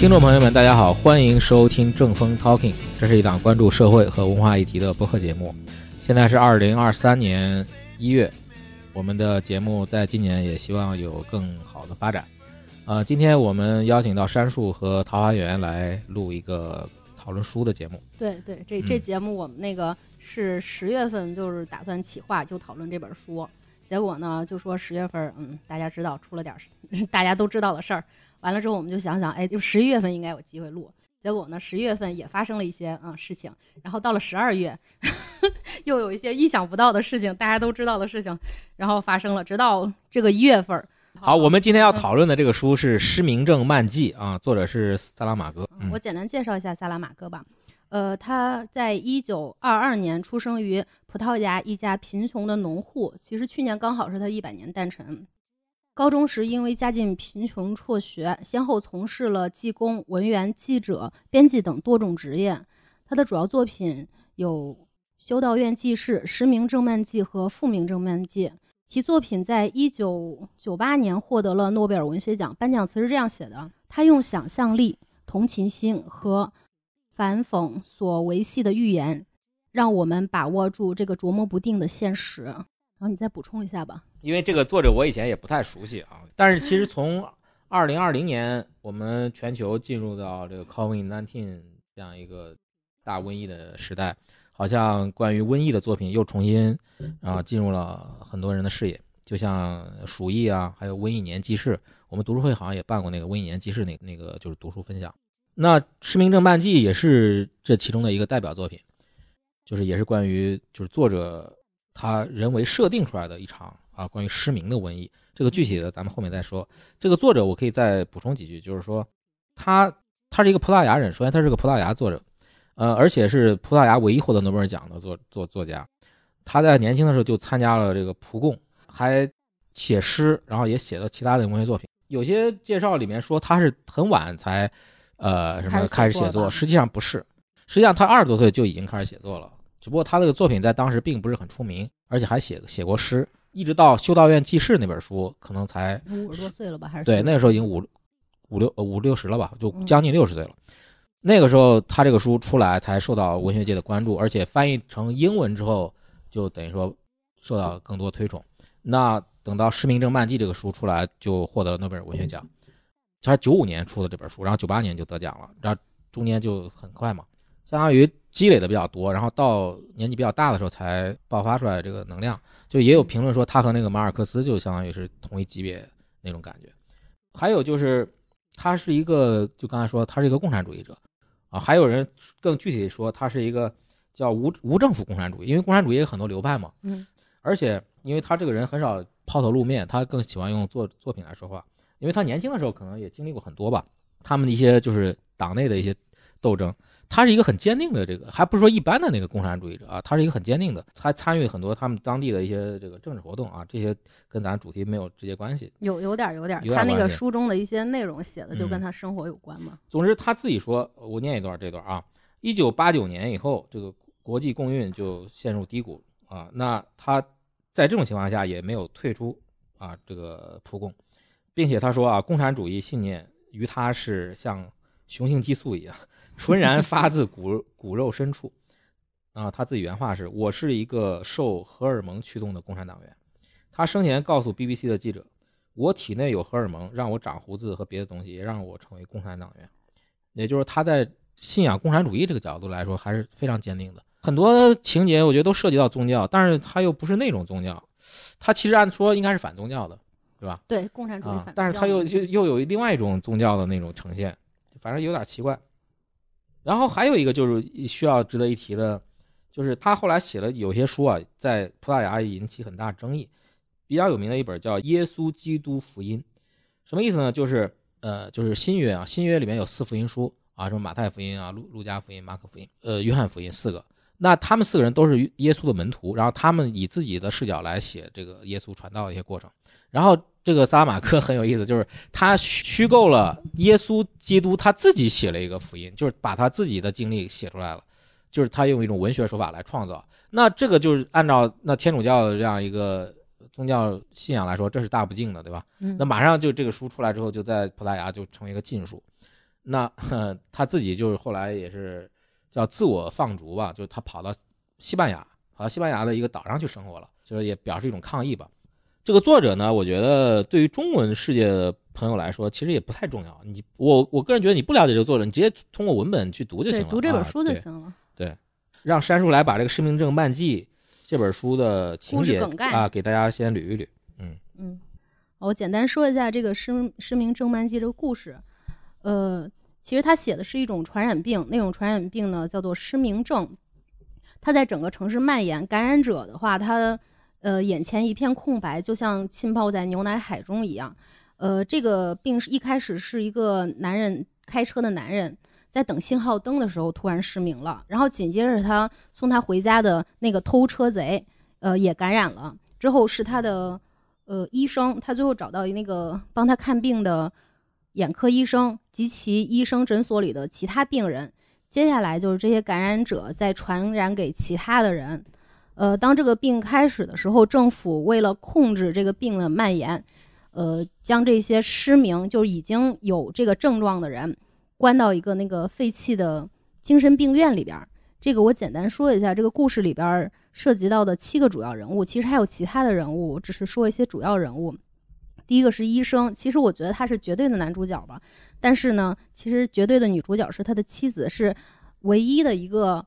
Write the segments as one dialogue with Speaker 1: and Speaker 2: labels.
Speaker 1: 听众朋友们，大家好，欢迎收听正风 Talking，这是一档关注社会和文化议题的播客节目。现在是二零二三年一月，我们的节目在今年也希望有更好的发展。呃，今天我们邀请到杉树和桃花源来录一个讨论书的节目。
Speaker 2: 对对，这这
Speaker 1: 嗯
Speaker 2: 节目我们那个是十月份就是打算企划就讨论这本书，结果呢就说十月份，嗯，大家知道出了点，大家都知道的事儿。完了之后我们就想想，哎，就十一月份应该有机会录。结果呢，十一月份也发生了一些嗯事情，然后到了十二月，又有一些意想不到的事情，大家都知道的事情，然后发生了。直到这个一月份儿，
Speaker 1: 好，我们今天要讨论的这个书是《失明症漫记》啊，作者是萨拉马戈。嗯
Speaker 2: 我简单介绍一下萨拉马戈吧。呃，他在一九二二年出生于葡萄牙一家贫穷的农户，其实去年刚好是他一百年诞辰。高中时因为家境贫穷辍学，先后从事了技工、文员、记者、编辑等多种职业。他的主要作品有《修道院记事》《失明症漫记》和《复明症漫记》。其作品在一九九八年获得了诺贝尔文学奖。颁奖词是这样写的：他用想象力、同情心和反讽所维系的预言，让我们把握住这个琢磨不定的现实。然后你再补充一下吧。
Speaker 1: 因为这个作者我以前也不太熟悉啊，但是其实从二零二零年我们全球进入到这个 COVID-19 这样一个大瘟疫的时代，好像关于瘟疫的作品又重新啊进入了很多人的视野，就像鼠疫啊，还有瘟疫年记事，我们读书会好像也办过那个瘟疫年记事那那个就是读书分享。那《失明症漫记》也是这其中的一个代表作品，就是也是关于就是作者他人为设定出来的一场啊关于失明的瘟疫。这个具体的咱们后面再说。这个作者我可以再补充几句，就是说他他是一个葡萄牙人，首先他是个葡萄牙作者，呃，而且是葡萄牙唯一获得诺贝尔奖的作作作家。他在年轻的时候就参加了这个蒲公，还写诗，然后也写了其他的文学作品。有些介绍里面说他是很晚才呃什么开
Speaker 2: 开
Speaker 1: 始写作，实际上不是，实际上他二十多岁就已经开始写作了，只不过他这个作品在当时并不是很出名，而且还写写过诗，一直到《修道院记事》那本书可能才
Speaker 2: 五十多岁了吧？还是
Speaker 1: 对，那个时候已经五五六呃五六十了吧，就
Speaker 2: 嗯
Speaker 1: 将近六十岁了。那个时候他这个书出来才受到文学界的关注，而且翻译成英文之后，就等于说受到更多推崇。那等到《失明症漫记》这个书出来，就获得了诺贝尔文学奖。他是九五年出的这本书，然后九八年就得奖了，然后中间就很快嘛，相当于积累的比较多，然后到年纪比较大的时候才爆发出来这个能量。就也有评论说他和那个马尔克斯就相当于是同一级别那种感觉。还有就是他是一个，就刚才说他是一个共产主义者啊，还有人更具体地说他是一个叫无无政府共产主义，因为共产主义也有很多流派嘛，
Speaker 2: 嗯，
Speaker 1: 而且因为他这个人很少抛头露面，他更喜欢用作作品来说话，因为他年轻的时候可能也经历过很多吧，他们的一些就是党内的一些斗争。他是一个很坚定的这个，还不是说一般的那个共产主义者啊，他是一个很坚定的，他参与很多他们当地的一些这个政治活动啊，这些跟咱主题没有直接关系。
Speaker 2: 有有点儿有点他那个书中的一些内容写的就跟
Speaker 1: 嗯
Speaker 2: 他生活有关嘛。
Speaker 1: 总之他自己说，我念一段这段啊，一九八九年以后，这个国际共运就陷入低谷啊，那他在这种情况下也没有退出啊这个普共，并且他说啊，共产主义信念于他是像雄性激素一样，纯然发自骨 骨肉深处。啊，他自己原话是：“我是一个受荷尔蒙驱动的共产党员。”他生前告诉 BBC 的记者：“我体内有荷尔蒙，让我长胡子和别的东西，也让我成为共产党员。”也就是他在信仰共产主义这个角度来说，还是非常坚定的。很多情节我觉得都涉及到宗教，但是他又不是那种宗教，他其实按说应该是反宗教的，对吧？
Speaker 2: 对，共产主义
Speaker 1: 啊
Speaker 2: 反，
Speaker 1: 但是他又又又有另外一种宗教的那种呈现，反正有点奇怪。然后还有一个就是需要值得一提的，就是他后来写了有些书啊，在葡萄牙引起很大争议。比较有名的一本叫《耶稣基督福音》，什么意思呢？就是呃，就是新约啊，新约里面有四福音书啊，什么马太福音啊、路路加福音、马可福音、呃，约翰福音四个。那他们四个人都是耶稣的门徒，然后他们以自己的视角来写这个耶稣传道的一些过程。然后这个萨拉马克很有意思，就是他虚构了耶稣基督他自己写了一个福音，就是把他自己的经历写出来了，就是他用一种文学手法来创造。那这个就是按照那天主教的这样一个宗教信仰来说，这是大不敬的，对吧？
Speaker 2: 嗯
Speaker 1: 那马上就这个书出来之后，就在葡萄牙就成为一个禁书。那呵他自己就是后来也是叫自我放逐吧，就是他跑到西班牙，跑到西班牙的一个岛上去生活了，就是也表示一种抗议吧。这个作者呢，我觉得对于中文世界的朋友来说，其实也不太重要。你我我个人觉得，你不了解这个作者，你直接通过文本去读就行，了，
Speaker 2: 读这本
Speaker 1: 啊
Speaker 2: 书就行了。
Speaker 1: 对让山叔来把这个《失明症漫记》这本书的情节啊，给大家先捋一捋。
Speaker 2: 嗯，我简单说一下这个失失明症漫记这个故事。呃，其实他写的是一种传染病，那种传染病呢叫做失明症，它在整个城市蔓延。感染者的话，他呃眼前一片空白，就像浸泡在牛奶海中一样。呃，这个病是一开始是一个男人开车的男人。在等信号灯的时候，突然失明了，然后紧接着他送他回家的那个偷车贼，呃，也感染了。之后是他的呃医生，他最后找到那个帮他看病的眼科医生及其医生诊所里的其他病人。接下来就是这些感染者再传染给其他的人。呃，当这个病开始的时候，政府为了控制这个病的蔓延，呃，将这些失明就是已经有这个症状的人关到一个那个废弃的精神病院里边。这个我简单说一下，这个故事里边涉及到的七个主要人物，其实还有其他的人物，只是说一些主要人物。第一个是医生，其实我觉得他是绝对的男主角吧，但是呢，其实绝对的女主角是他的妻子，是唯一的一个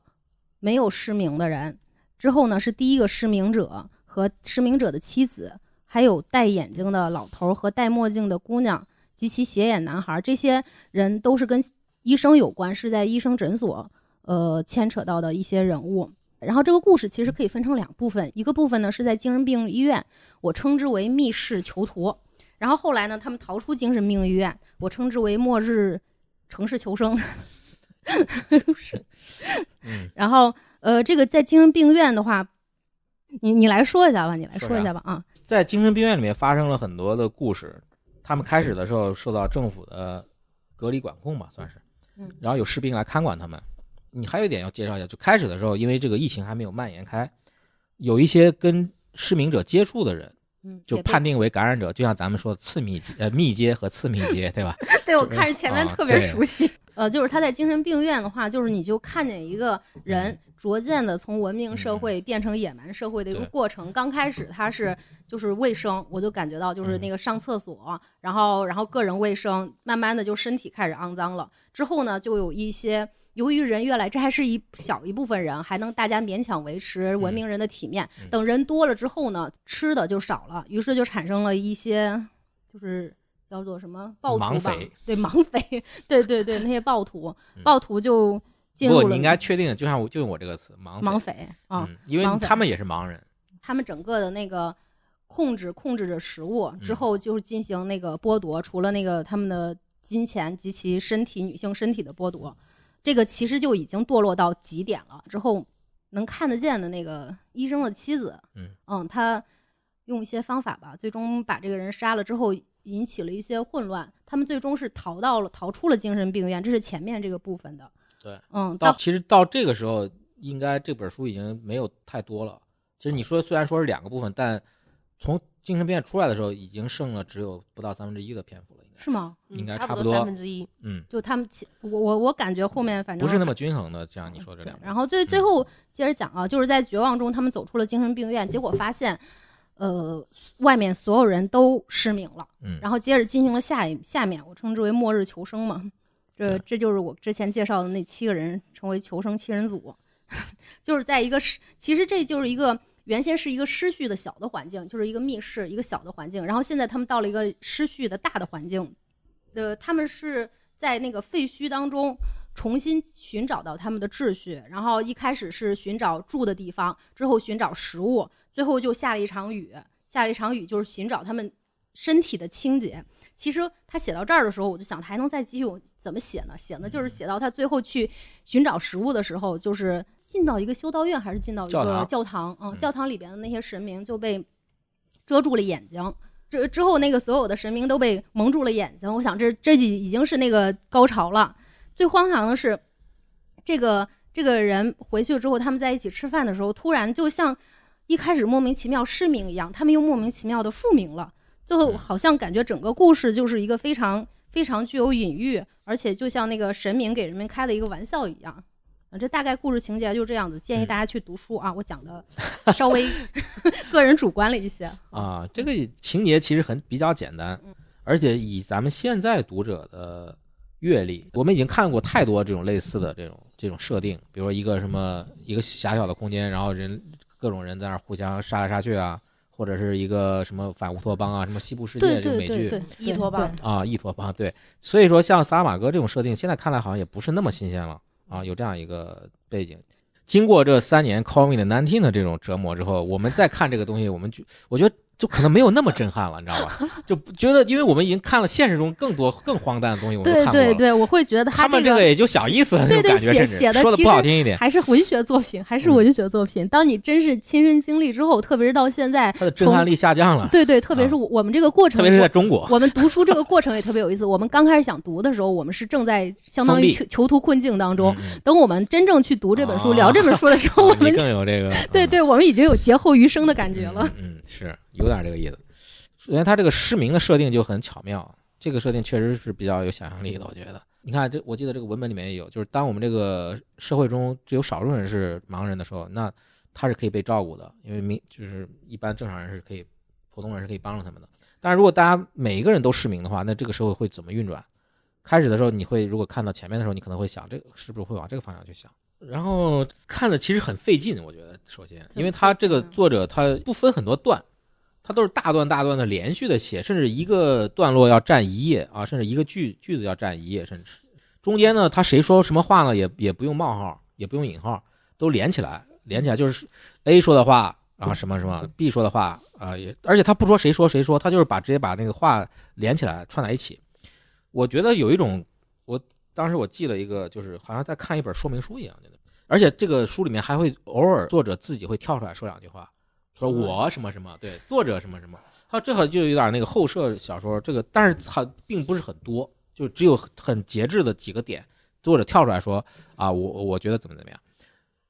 Speaker 2: 没有失明的人。之后呢，是第一个失明者和失明者的妻子，还有戴眼镜的老头儿和戴墨镜的姑娘及其斜眼男孩，这些人都是跟医生有关，是在医生诊所呃牵扯到的一些人物。然后这个故事其实可以分成两部分，一个部分呢是在精神病医院，我称之为密室囚徒。然后后来呢，他们逃出精神病医院，我称之为末日城市求生。
Speaker 1: 嗯，
Speaker 2: 然后呃，这个在精神病院的话，你你来说一下吧，你来
Speaker 1: 说
Speaker 2: 一下吧啊。
Speaker 1: 在精神病院里面发生了很多的故事，他们开始的时候受到政府的隔离管控吧，算是
Speaker 2: 嗯，
Speaker 1: 然后有士兵来看管他们。你还有一点要介绍一下，就开始的时候，因为这个疫情还没有蔓延开，有一些跟失明者接触的人
Speaker 2: 嗯，
Speaker 1: 就判定为感染者，就像咱们说的次密接、呃密接和次密接，对吧？
Speaker 2: 对我看着前面
Speaker 1: 啊
Speaker 2: 特别熟悉。呃，就是他在精神病院的话，就是你就看见一个人逐渐的从文明社会变成野蛮社会的一个过程。刚开始它是 就是卫生，我就感觉到就是
Speaker 1: 嗯
Speaker 2: 那个上厕所，然后然后个人卫生，慢慢的就身体开始肮脏了。之后呢，就有一些。由于人越来，这还是一小一部分人，还能大家勉强维持文明人的体面。
Speaker 1: 嗯
Speaker 2: 等人多了之后呢，吃的就少了，于是就产生了一些，就是叫做什么暴徒吧？对，盲匪，对对对，那些暴徒，
Speaker 1: 嗯
Speaker 2: 暴徒就进入了
Speaker 1: 不你应该确定，就像我就用我这个词，盲
Speaker 2: 盲
Speaker 1: 匪嗯，因为他们也是盲人，
Speaker 2: 他们整个的那个控制控制着食物之
Speaker 1: 嗯
Speaker 2: 后，就是进行那个剥夺，除了那个他们的金钱及其身体女性身体的剥夺，这个其实就已经堕落到极点了。之后能看得见的那个医生的妻子，
Speaker 1: 嗯
Speaker 2: 他用一些方法吧，最终把这个人杀了之后。引起了一些混乱，他们最终是逃到了逃出了精神病院，这是前面这个部分的。
Speaker 1: 对，
Speaker 2: 嗯，
Speaker 1: 到
Speaker 2: 到
Speaker 1: 其实到这个时候，应该这本书已经没有太多了。其实你说虽然说是两个部分，但从精神病院出来的时候，已经剩了只有不到三分之一的篇幅了，应该
Speaker 2: 是吗？
Speaker 3: 嗯
Speaker 1: 应该
Speaker 3: 差多
Speaker 1: 差不多
Speaker 3: 三分之一。
Speaker 1: 嗯，
Speaker 2: 就他们其我我我感觉后面反正
Speaker 1: 不是那么均衡的。像你说这两，个，
Speaker 2: 然后最最后接着讲啊，就是在绝望中，他们走出了精神病院，结果发现，呃，外面所有人都失明了。
Speaker 1: 嗯，
Speaker 2: 然后接着进行了下一下面，我称之为末日求生嘛。这这就是我之前介绍的那七个人，成为求生七人组，就是在一个失，其实这就是一个原先是一个失序的小的环境，就是一个密室，一个小的环境。然后现在他们到了一个失序的大的环境，呃，他们是在那个废墟当中重新寻找到他们的秩序。然后一开始是寻找住的地方，之后寻找食物，最后就下了一场雨。下了一场雨就是寻找他们身体的清洁。其实他写到这儿的时候，我就想他还能再继续怎么写呢？写呢就是写到他最后去寻找食物的时候，就是进到一个修道院还是进到一个
Speaker 1: 教堂
Speaker 2: 教堂？嗯，
Speaker 1: 嗯
Speaker 2: 教堂里边的那些神明就被遮住了眼睛。之之后，那个所有的神明都被蒙住了眼睛。我想这这已已经是那个高潮了。最荒唐的是，这个这个人回去之后，他们在一起吃饭的时候，突然就像一开始莫名其妙失明一样，他们又莫名其妙的复明了。最后
Speaker 1: 嗯
Speaker 2: 好像感觉整个故事就是一个非常非常具有隐喻，而且就像那个神明给人们开了一个玩笑一样。啊，这大概故事情节就这样子，建议
Speaker 1: 嗯
Speaker 2: 大家去读书啊。我讲的稍微 个人主观了一些。
Speaker 1: 啊，这个情节其实很比较简单
Speaker 2: 嗯，
Speaker 1: 而且以咱们现在读者的阅历，我们已经看过太多这种类似的这种这种设定，比如说一个什么一个狭小的空间，然后人各种人在那儿互相杀来杀去啊，或者是一个什么反乌托邦啊，什么西部世界
Speaker 2: 对
Speaker 1: 这个美剧
Speaker 2: 对对对，
Speaker 3: 伊托邦
Speaker 1: 啊，异托邦对，所以说像萨拉玛戈这种设定，现在看来好像也不是那么新鲜了啊，有这样一个背景。经过这三年 Call Me 的 nineteen 的这种折磨之后，我们再看这个东西，我们就我觉得就可能没有那么震撼了，你知道吧？就觉得因为我们已经看了现实中更多更荒诞的东西，我们看过了。
Speaker 2: 对对，我会觉得
Speaker 1: 他们
Speaker 2: 这
Speaker 1: 这个也就小意思了，
Speaker 2: 对对写，写的说的
Speaker 1: 不好听一点，
Speaker 2: 还是文学作品，还是
Speaker 1: 嗯
Speaker 2: 文学作品。当你真是亲身经历之后，特别是到现在，
Speaker 1: 它的震撼力下降了，
Speaker 2: 对对，特别是我们这个过程，
Speaker 1: 特别是在中国。
Speaker 2: 我们读书这个过程也特别有意思。我们刚开始想读的时候，我们是正在相当于囚囚徒困境当中。等我们真正去读这本书、
Speaker 1: 哦
Speaker 2: 聊这本书的时候，我们
Speaker 1: 更有这个嗯
Speaker 2: 对对，我们已经有劫后余生的感觉了。
Speaker 1: 嗯，嗯是有点这个意思。首先，它这个失明的设定就很巧妙，这个设定确实是比较有想象力的。我觉得，你看这，我记得这个文本里面也有，就是当我们这个社会中只有少数人是盲人的时候，那他是可以被照顾的，因为明就是一般正常人是可以，普通人是可以帮助他们的。但是如果大家每一个人都失明的话，那这个社会会怎么运转？开始的时候，你会如果看到前面的时候，你可能会想，这个是不是会往这个方向去想？然后看的其实很费劲，我觉得首先，因为他这个作者他不分很多段，他都是大段大段的连续的写，甚至一个段落要占一页啊，甚至一个句句子要占一页，甚至中间呢，他谁说什么话呢，也也不用冒号，也不用引号，都连起来，连起来就是 A 说的话啊什么什么，B 说的话啊也，而且他不说谁说谁说，他就是把直接把那个话连起来串在一起。我觉得有一种，我当时我记了一个，就是好像在看一本说明书一样，觉得，而且这个书里面还会偶尔作者自己会跳出来说两句话，说我什么什么，对，作者什么什么，他这好就有点那个后设小说，这个但是它并不是很多，就只有很节制的几个点，作者跳出来说啊，我我觉得怎么怎么样。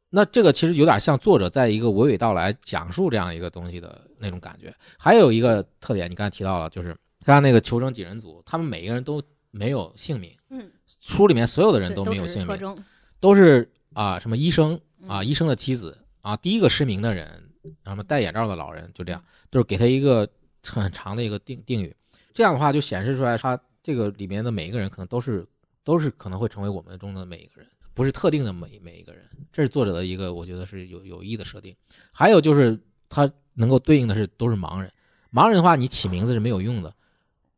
Speaker 1: 那这个其实有点像作者在一个娓娓道来讲述这样一个东西的那种感觉。还有一个特点，你刚才提到了，就是刚才那个求生几人组，他们每一个人都没有姓名，
Speaker 2: 嗯，
Speaker 1: 书里面所有的人
Speaker 2: 都
Speaker 1: 都没有姓名。都是啊什么医生啊，
Speaker 2: 嗯
Speaker 1: 医生的妻子啊，第一个失明的人，然后戴眼罩的老人，就这样，就是给他一个很长的一个定定语。这样的话就显示出来，他这个里面的每一个人可能都是都是可能会成为我们中的每一个人，不是特定的每每一个人。这是作者的一个我觉得是有有意的设定。还有就是他能够对应的是都是盲人，盲人的话你起名字是没有用的，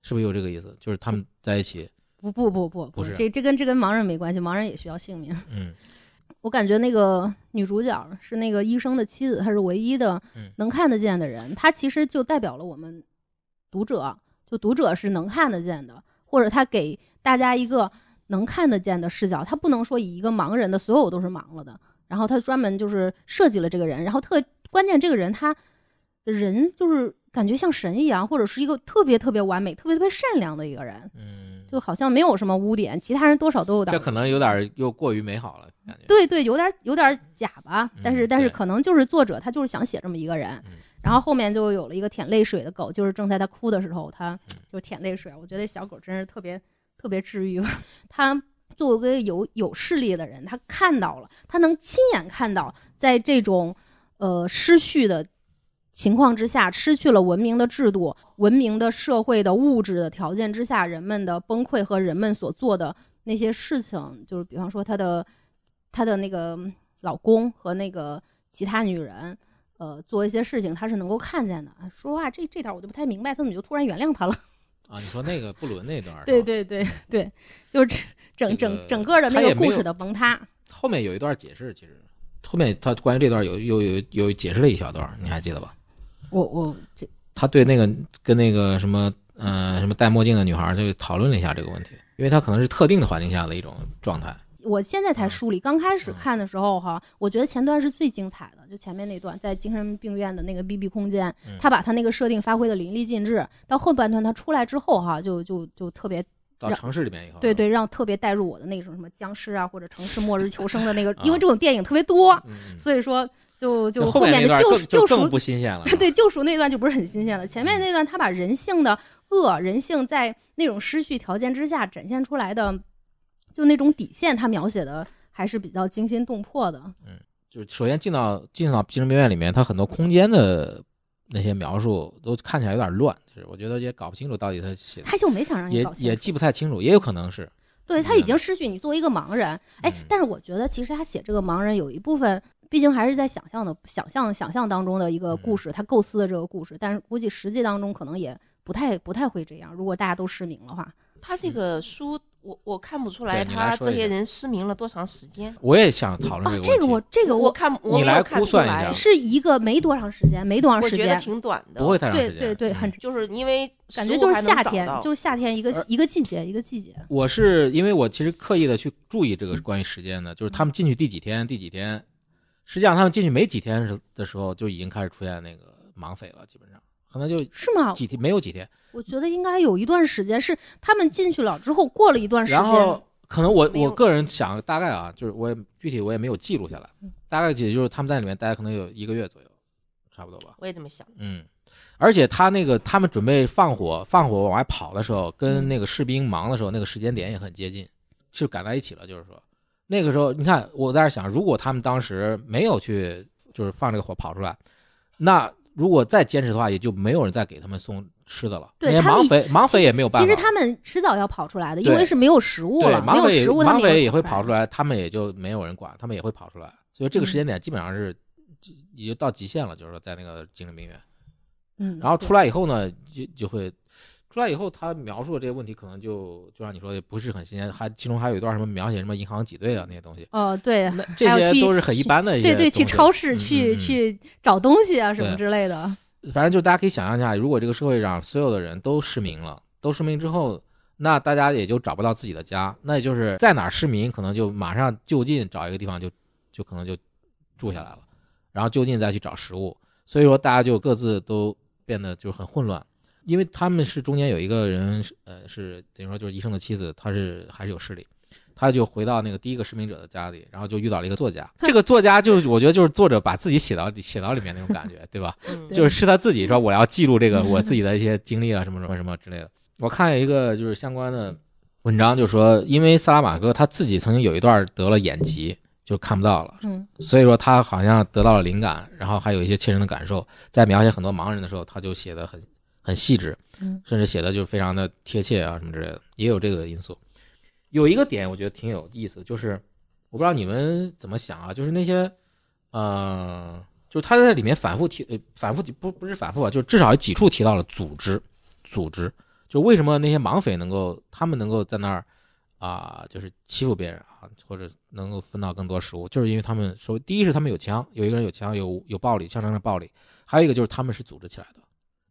Speaker 1: 是不是有这个意思？就是他们在一起，
Speaker 2: 不不不不
Speaker 1: 不是
Speaker 2: 这这跟这跟盲人没关系，盲人也需要姓名。
Speaker 1: 嗯
Speaker 2: 我感觉那个女主角是那个医生的妻子，她是唯一的
Speaker 1: 嗯。
Speaker 2: 能看得见的人，她其实就代表了我们读者，就读者是能看得见的，或者她给大家一个能看得见的视角，她不能说以一个盲人的所有都是盲了的，然后她专门就是设计了这个人，然后特关键这个人他人就是感觉像神一样，或者是一个特别特别完美、特别特别善良的一个人，
Speaker 1: 嗯，
Speaker 2: 就好像没有什么污点，其他人多少都有点
Speaker 1: 这可能有点又过于美好了，感觉。
Speaker 2: 对对，有点有点假吧，但是
Speaker 1: 嗯
Speaker 2: 但是可能就是作者他就是想写这么一个人
Speaker 1: 嗯，
Speaker 2: 然后后面就有了一个舔泪水的狗，就是正在他哭的时候，他
Speaker 1: 嗯
Speaker 2: 就舔泪水。我觉得小狗真是特别特别治愈。他作为一个有有视力的人，他看到了，他能亲眼看到，在这种呃失序的情况之下，失去了文明的制度、文明的社会的物质的条件之下，人们的崩溃和人们所做的那些事情，就是比方说她的她的那个老公和那个其他女人，呃，做一些事情，她是能够看见的。说实话，这这点我就不太明白，她怎么就突然原谅他了？
Speaker 1: 啊，你说那个布伦那段儿，
Speaker 2: 对，对对对，就是整整
Speaker 1: 这个
Speaker 2: 整个的那个故事的崩塌。
Speaker 1: 后面有一段解释，其实后面他关于这段有有有有解释了一小段儿，你还记得吧？
Speaker 2: 我我这
Speaker 1: 他对那个跟那个什么呃什么戴墨镜的女孩儿就讨论了一下这个问题，因为他可能是特定的环境下的一种状态。
Speaker 2: 我现在才
Speaker 1: 嗯
Speaker 2: 梳理，刚开始
Speaker 1: 嗯
Speaker 2: 看的时候哈，我觉得前段是最精彩的，就前面那段在精神病院的那个 BB 空间
Speaker 1: 嗯，
Speaker 2: 他把他那个设定发挥的淋漓尽致。到后半段他出来之后哈，就就就特别
Speaker 1: 到城市里面以后，
Speaker 2: 对对，让特别带入我的那种什么僵尸啊或者城市末日求生的那个，
Speaker 1: 啊
Speaker 2: 因为这种电影特别多，
Speaker 1: 嗯，嗯
Speaker 2: 所以说就就
Speaker 1: 就后
Speaker 2: 面的救赎救赎
Speaker 1: 不新鲜了。
Speaker 2: 对救赎那段就不是很新鲜了，前面那段他把人性的恶人性在那种失序条件之下展现出来的，就那种底线，他描写的还是比较惊心动魄的。
Speaker 1: 嗯就是首先进到进到精神病院里面，他很多空间的那些描述都看起来有点乱，就是我觉得也搞不清楚到底他写的
Speaker 2: 他就没想让你
Speaker 1: 也
Speaker 2: 搞清楚。
Speaker 1: 也记不太清楚，也有可能是
Speaker 2: 对他已经失去你作为一个盲人，哎
Speaker 1: 嗯，
Speaker 2: 但是我觉得其实他写这个盲人有一部分，毕竟还是在想象的想象想象当中的一个
Speaker 1: 嗯
Speaker 2: 故事，他构思的这个故事，但是估计实际当中可能也不太不太会这样。如果大家都失明的话，
Speaker 3: 他这个书，我我看不出来他这些人失明了多长时间。
Speaker 1: 我也想讨论
Speaker 2: 啊
Speaker 1: 这，个。
Speaker 2: 这个我这个
Speaker 3: 我
Speaker 2: 我
Speaker 3: 看我
Speaker 1: 来
Speaker 3: 没有看出
Speaker 1: 估算一
Speaker 3: 来
Speaker 1: 下
Speaker 2: 是一个没多长时间，没多长时间
Speaker 3: 我觉得挺短的，
Speaker 1: 不会太长
Speaker 2: 对
Speaker 1: 时间。
Speaker 2: 对对，
Speaker 1: 对
Speaker 2: 很
Speaker 3: 就是因为
Speaker 2: 感觉就是夏天，就是夏天一个一个季节一个季节。
Speaker 1: 我是因为我其实刻意的去注意这个关于时间的，就是他们进去第几天，第几天，实际上他们进去没几天时的时候就已经开始出现那个盲匪了，基本上可能就是
Speaker 2: 吗？
Speaker 1: 几天没有几天，
Speaker 2: 我觉得应该有一段时间是他们进去了之后，过了一段时间，
Speaker 1: 然后可能我我个人想大概啊，就是我也具体我也没有记录下来
Speaker 2: 嗯，
Speaker 1: 大概也就是他们在里面待可能有一个月左右，差不多吧。
Speaker 3: 我也这么想。
Speaker 1: 嗯，而且他那个他们准备放火放火往外跑的时候，跟
Speaker 2: 嗯
Speaker 1: 那个士兵忙的时候，那个时间点也很接近，就赶在一起了。就是说，那个时候你看我在这想，如果他们当时没有去就是放这个火跑出来，那如果再坚持的话，也就没有人再给他们送吃的了。
Speaker 2: 对
Speaker 1: 盲匪盲匪也没有办法。
Speaker 2: 其实他们迟早要跑出来的，因为是没有食物
Speaker 1: 对
Speaker 2: 了，没
Speaker 1: 盲匪
Speaker 2: 有食物，
Speaker 1: 盲匪也会
Speaker 2: 跑
Speaker 1: 跑出来，他们也就没有人管，他们也会跑出来。所以这个时间点基本上是已经到极限了，就是说在那个精神病院。
Speaker 2: 嗯，
Speaker 1: 然后出来以后呢，就就会出来以后，他描述的这些问题可能就就像你说的不是很新鲜，还其中还有一段什么描写什么银行挤兑啊那些东西，
Speaker 2: 哦，对，
Speaker 1: 那这些都是很一般的一些
Speaker 2: 对对，去超市
Speaker 1: 嗯
Speaker 2: 去、去找东西啊什么之类的。
Speaker 1: 反正就大家可以想象一下，如果这个社会上所有的人都失明了，都失明之后，那大家也就找不到自己的家，那也就是在哪儿失明，可能就马上就近找一个地方就就可能就住下来了，然后就近再去找食物，所以说大家就各自都变得就很混乱。因为他们是中间有一个人是呃是等于说就是医生的妻子，她是还是有视力，他就回到那个第一个失明者的家里，然后就遇到了一个作家。这个作家就是我觉得就是作者把自己写到写到里面那种感觉，对吧？
Speaker 3: 嗯，
Speaker 1: 就是是他自己说我要记录这个我自己的一些经历啊，什么什么什么之类的。我看有一个就是相关的文章，就说因为萨拉马戈他自己曾经有一段得了眼疾，就看不到了，
Speaker 2: 嗯
Speaker 1: 所以说他好像得到了灵感，然后还有一些切身的感受，在描写很多盲人的时候，他就写的很很细致，
Speaker 2: 嗯
Speaker 1: 甚至写的就非常的贴切啊什么之类的，也有这个因素。有一个点我觉得挺有意思，就是我不知道你们怎么想啊，就是那些，呃，就是他在里面反复提，呃反复提不不是反复啊，就至少有几处提到了组织，组织，就为什么那些盲匪能够，他们能够在那儿啊、就是欺负别人啊，或者能够分到更多食物，就是因为他们说，第一是他们有枪，有一个人有枪，有有暴力，象征着暴力，还有一个就是他们是组织起来的，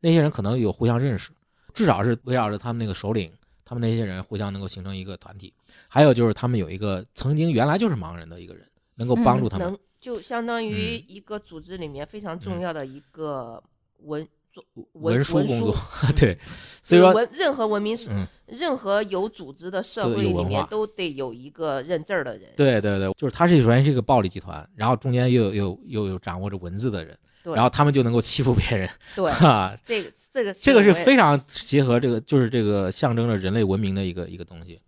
Speaker 1: 那些人可能有互相认识，至少是围绕着他们那个首领，他们那些人互相能够形成一个团体，还有就是他们有一个曾经原来就是盲人的一个人，能够帮助他们。
Speaker 3: 能就相当于
Speaker 1: 嗯
Speaker 3: 一个组织里面非常
Speaker 1: 嗯
Speaker 3: 重要的一个文做
Speaker 1: 文书工作
Speaker 3: 嗯
Speaker 1: 对，所以说，
Speaker 3: 文任何文明是
Speaker 1: 嗯，
Speaker 3: 任何有组织的社会里面都得有一个认字儿的人。
Speaker 1: 对对对，就是他是首先是一个暴力集团，然后中间又有又又有掌握着文字的人，
Speaker 3: 对
Speaker 1: 然后他们就能够欺负别人，
Speaker 3: 对，
Speaker 1: 哈，
Speaker 3: 这个这个
Speaker 1: 这个是非常结合这个，就是这个象征着人类文明的一个一个东西。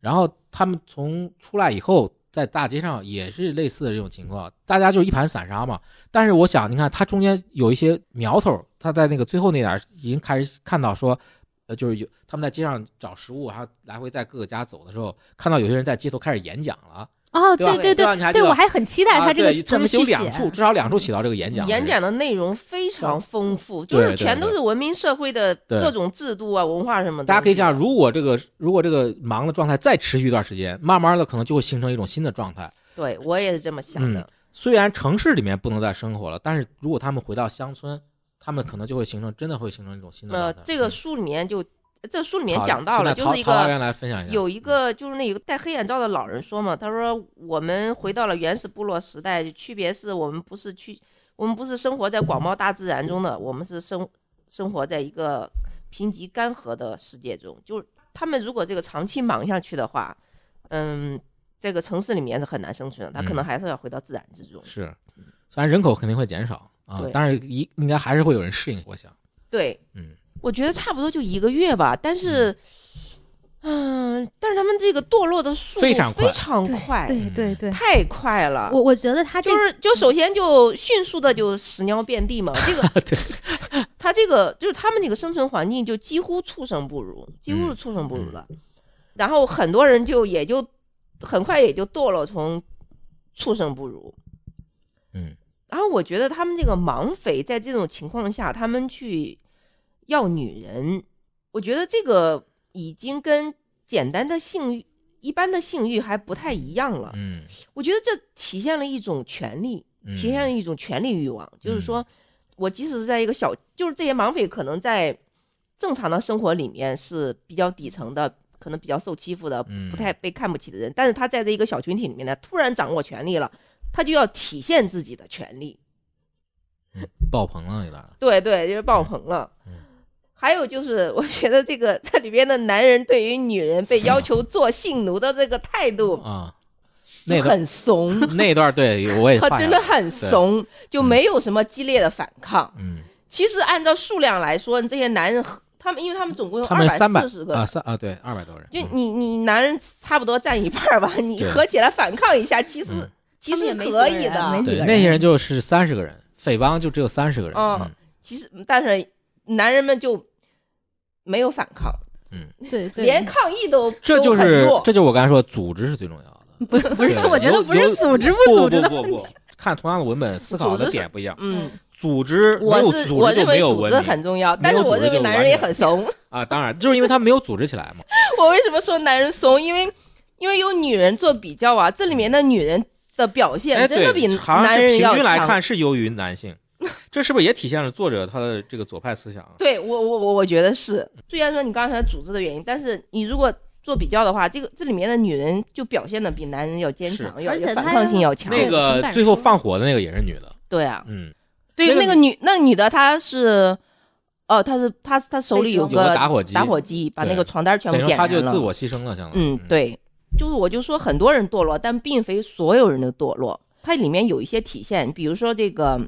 Speaker 1: 然后他们从出来以后，在大街上也是类似的这种情况，大家就是一盘散沙嘛。但是我想，你看它中间有一些苗头，他在那个最后那点已经开始看到说，呃，就是有他们在街上找食物，然后来回在各个家走的时候，看到有些人在街头开始演讲了。
Speaker 2: 哦，
Speaker 1: 对吧
Speaker 2: 对
Speaker 1: 对
Speaker 2: 对我还很期待
Speaker 1: 啊
Speaker 2: 他这个
Speaker 1: 对
Speaker 2: 怎么去写
Speaker 1: 曾经有两。处，至少两处写到这个演讲。
Speaker 3: 演讲的内容非常丰富，就是全都是文明社会的各种制度啊、文化什么的。
Speaker 1: 大家可以想，如果这个如果这个忙的状态再持续一段时间，慢慢的可能就会形成一种新的状态。
Speaker 3: 对我也是这么想的。
Speaker 1: 虽然城市里面不能再生活了，但是如果他们回到乡村，他们可能就会形成真的会形成一种新的
Speaker 3: 呃，
Speaker 1: 状态。
Speaker 3: 这个
Speaker 1: 嗯
Speaker 3: 书里面就这书里面讲到了，就是一个有一个就是那个戴黑眼罩的老人说嘛，他说我们回到了原始部落时代，区别是我们不是去，我们不是生活在广袤大自然中的，我们是生生活在一个贫瘠干涸的世界中。就是他们如果这个长期忙下去的话，嗯，这个城市里面是很难生存的，他可能
Speaker 1: 嗯
Speaker 3: 还是要回到自然之中。
Speaker 1: 是，虽然人口肯定会减少啊
Speaker 3: 对，
Speaker 1: 但是一应该还是会有人适应。我想，
Speaker 3: 对，
Speaker 1: 嗯，
Speaker 3: 我觉得差不多就一个月吧，但是，嗯、但是他们这个堕落的速度
Speaker 1: 非常快
Speaker 3: 非常快，
Speaker 2: 对对对，
Speaker 3: 太快了。
Speaker 2: 我我觉得他
Speaker 3: 就是就首先就迅速的就屎尿遍地嘛，这个
Speaker 1: 对，
Speaker 3: 他这个就是他们这个生存环境就几乎畜生不如，几乎是畜生不如的。然后很多人就也就很快也就堕落从畜生不如。
Speaker 1: 嗯
Speaker 3: 然后我觉得他们这个盲匪在这种情况下，他们去要女人，我觉得这个已经跟简单的性欲、一般的性欲还不太一样了。
Speaker 1: 嗯
Speaker 3: 我觉得这体现了一种权利，
Speaker 1: 嗯
Speaker 3: 体现了一种权利欲望，就是说，我即使是在一个小，就是这些盲匪可能在正常的生活里面是比较底层的，可能比较受欺负的，
Speaker 1: 嗯
Speaker 3: 不太被看不起的人，但是他在这一个小群体里面呢，突然掌握权力了，他就要体现自己的权利，
Speaker 1: 嗯，爆棚了有点。
Speaker 3: 对对，就是爆棚了。
Speaker 1: 嗯
Speaker 3: 还有就是，我觉得这个这里边的男人对于女人被要求做性奴的这个态度
Speaker 1: 啊，
Speaker 3: 就
Speaker 1: 那
Speaker 3: 很怂，
Speaker 1: 那段对我也
Speaker 3: 他真的很怂，就没有什么激烈的反抗。
Speaker 1: 嗯，
Speaker 3: 其实按照数量来说，这些男人他们，因为他们总共有
Speaker 1: 他
Speaker 3: 二百
Speaker 1: 们三百
Speaker 3: 四十个
Speaker 1: 啊，三啊对二百多人，嗯
Speaker 3: 就你你男人差不多占一半吧，你合起来反抗一下，其实、
Speaker 1: 嗯
Speaker 3: 其实
Speaker 2: 也
Speaker 3: 可以的，
Speaker 1: 对那些人就是三十个人，匪帮就只有三十个人。
Speaker 3: 嗯
Speaker 1: 嗯
Speaker 3: 其实但是男人们就没有反抗，
Speaker 1: 嗯，
Speaker 2: 对 对，
Speaker 3: 连抗议都
Speaker 1: 这就是这就是我刚才说，组织是最重要的。
Speaker 2: 不不是，我觉得不是组织
Speaker 1: 不
Speaker 2: 组织的
Speaker 1: 不不不，看同样的文本，思考的点不一样。
Speaker 3: 嗯，
Speaker 1: 组织
Speaker 3: 我是
Speaker 1: 织
Speaker 3: 我认为组织很重要，但是我认为男人也很怂。
Speaker 1: 啊，当然就是因为他没有组织起来嘛。
Speaker 3: 我为什么说男人怂？因为因为有女人做比较啊，这里面的女人的表现真的比男人要
Speaker 1: 平均来
Speaker 3: 强。
Speaker 1: 看是优于男性，这是不是也体现了作者他的这个左派思想啊？
Speaker 3: 对我我我我觉得是，虽然说你刚才组织的原因，但是你如果做比较的话，这个这里面的女人就表现的比男人要坚强，要
Speaker 2: 而且
Speaker 3: 反抗性要强。
Speaker 1: 那个最后放火的那个也是女的，
Speaker 3: 对啊，
Speaker 1: 嗯，
Speaker 3: 对
Speaker 1: 那个
Speaker 3: 那个女那女的她是，哦，她是她她手里有
Speaker 1: 有个打火机
Speaker 3: 打火机，把那个床单全部
Speaker 1: 等于说
Speaker 3: 点燃了。
Speaker 1: 他就自我牺牲了，相当于。
Speaker 3: 嗯，对，就是我就说很多人堕落，但并非所有人的堕落。它里面有一些体现，比如说这个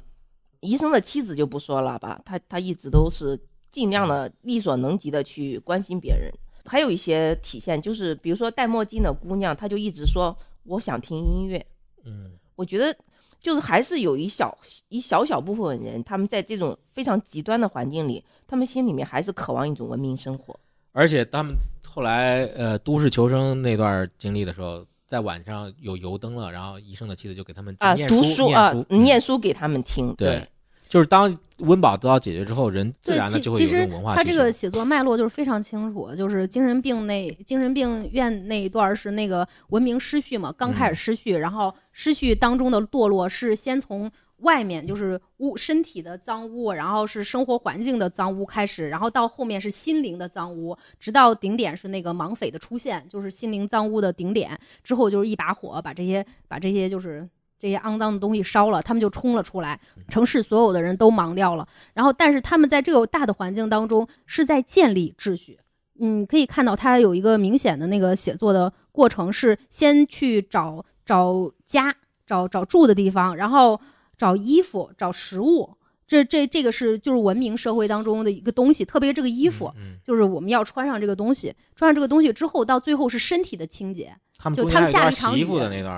Speaker 3: 医生的妻子就不说了吧，他他一直都是尽量的力所能及的去关心别人。还有一些体现，就是比如说戴墨镜的姑娘，她就一直说我想听音乐。
Speaker 1: 嗯
Speaker 3: 我觉得就是还是有一小一小小部分人，他们在这种非常极端的环境里，他们心里面还是渴望一种文明生活。
Speaker 1: 而且他们后来呃都市求生那段经历的时候，在晚上有油灯了，然后医生的妻子就给他们
Speaker 3: 啊，读啊
Speaker 1: 书啊，嗯
Speaker 3: 念书给他们听。
Speaker 1: 对就是当温饱得到解决之后，人自
Speaker 2: 对，
Speaker 1: 然的就会有这种文化
Speaker 2: 他这个写作脉络就是非常清楚，就是精神病那精神病院那一段儿是那个文明失序嘛，刚开始
Speaker 1: 嗯
Speaker 2: 失序，然后失序当中的堕落是先从外面就是污身体的脏污，然后是生活环境的脏污开始，然后到后面是心灵的脏污，直到顶点是那个盲匪的出现，就是心灵脏污的顶点，之后就是一把火把这些把这些就是。这些肮脏的东西烧了，他们就冲了出来，城市所有的人都忙掉了。然后，但是他们在这个大的环境当中是在建立秩序。嗯，可以看到他有一个明显的那个写作的过程，是先去找找家，找找住的地方，然后找衣服，找食物。这这这个是就是文明社会当中的一个东西，特别这个衣服，
Speaker 1: 嗯，嗯
Speaker 2: 就是我们要穿上这个东西，穿上这个东西之后，到最后是身体的清洁。
Speaker 1: 他们
Speaker 2: 就他们下了一场雨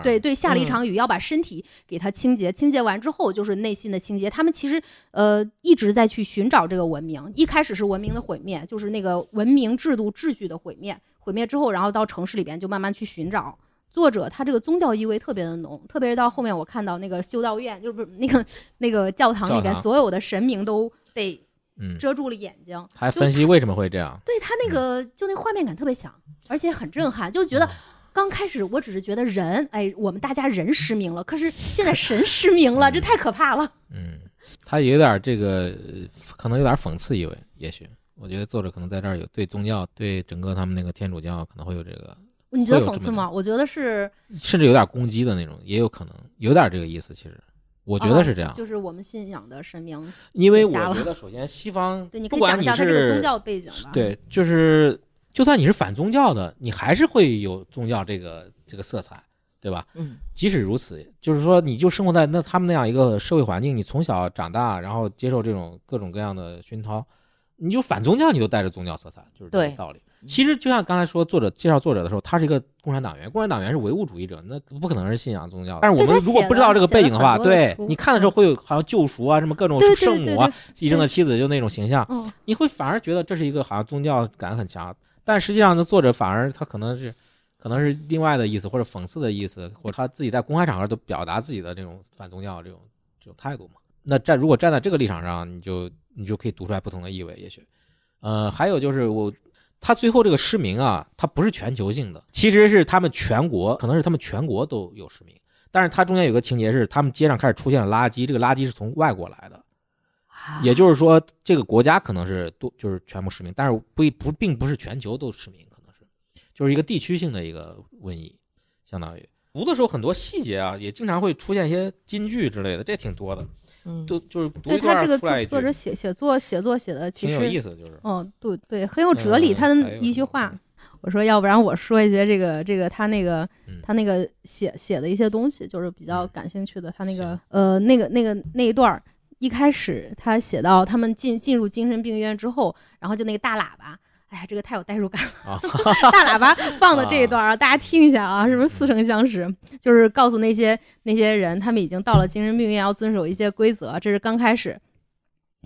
Speaker 2: 对对，下了一
Speaker 3: 嗯
Speaker 2: 场雨，要把身体给它清洁，清洁完之后就是内心的清洁。他们其实呃一直在去寻找这个文明，一开始是文明的毁灭，就是那个文明制度秩序的毁灭，毁灭之后，然后到城市里边就慢慢去寻找。作者他这个宗教意味特别的浓，特别是到后面我看到那个修道院，就是不是那个那个教堂里边所有的神明都被
Speaker 1: 嗯，
Speaker 2: 遮住了眼睛，
Speaker 1: 还分析为什么会这样，
Speaker 2: 对他那个就那画面感特别强，而且很震撼，就觉得
Speaker 1: 嗯
Speaker 2: 刚开始我只是觉得人，哎，我们大家人失明了，可是现在神失明了，这太可怕了。
Speaker 1: 嗯，他有点这个，呃可能有点讽刺意味，也许。我觉得作者可能在这儿有对宗教、对整个他们那个天主教可能会有这个，
Speaker 2: 你觉得讽刺吗？我觉得是，
Speaker 1: 甚至有点攻击的那种，也有可能有点这个意思。其实，我觉得
Speaker 2: 啊
Speaker 1: 是这样，
Speaker 2: 就是我们信仰的神明。
Speaker 1: 因为我觉得首先西方
Speaker 2: 对，你可以讲一下他这个宗教背景吧。，
Speaker 1: 对，就是就算你是反宗教的，你还是会有宗教这个这个色彩，对吧？
Speaker 3: 嗯，
Speaker 1: 即使如此，就是说，你就生活在那他们那样一个社会环境，你从小长大，然后接受这种各种各样的熏陶，你就反宗教，你都带着宗教色彩，就是这个道理。其实就像刚才说，作者介绍作者的时候，他是一个共产党员，共产党员是唯物主义者，那不可能是信仰宗教。但是我们如果不知道这个背景的话，对你看的时候会有好像救赎啊，什么各种圣母啊，
Speaker 2: 对
Speaker 1: 医生的妻子就那种形象，
Speaker 2: 嗯，
Speaker 1: 你会反而觉得这是一个好像宗教感很强，但实际上呢，作者反而他可能是可能是另外的意思，或者讽刺的意思，或者他自己在公开场合都表达自己的这种反宗教这种这种态度嘛。那站如果站在这个立场上，你就你就可以读出来不同的意味，也许。呃，还有就是我他最后这个失明啊，他不是全球性的，其实是他们全国，可能是他们全国都有失明。但是它中间有个情节是，他们街上开始出现了垃圾，这个垃圾是从外国来的，
Speaker 2: 啊
Speaker 1: 也就是说，这个国家可能是都就是全部失明，但是不一不并不是全球都失明，可能是就是一个地区性的一个瘟疫，相当于读的时候很多细节啊，也经常会出现一些金句之类的，这挺多的，
Speaker 3: 嗯，
Speaker 1: 都就是读
Speaker 2: 对
Speaker 1: 一段
Speaker 2: 他这个
Speaker 1: 出来一句
Speaker 2: 作作者写写作写作写的其实
Speaker 1: 挺有意思，就是
Speaker 2: 嗯，对对，很有哲理。
Speaker 1: 嗯
Speaker 2: 他的一句话，我说要不然我说一些这个这个他那个
Speaker 1: 嗯
Speaker 2: 他那个写写的一些东西，就是比较
Speaker 1: 嗯
Speaker 2: 感兴趣的。他那个
Speaker 1: 行
Speaker 2: 呃那个那个那一段儿，一开始他写到他们进进入精神病院之后，然后就那个大喇叭。哎呀，这个太有代入感了！
Speaker 1: 啊，
Speaker 2: 大喇叭放的这一段啊，大家听一下啊，是不是似曾相识？就是告诉那些那些人，他们已经到了精神病院，要遵守一些规则。这是刚开始，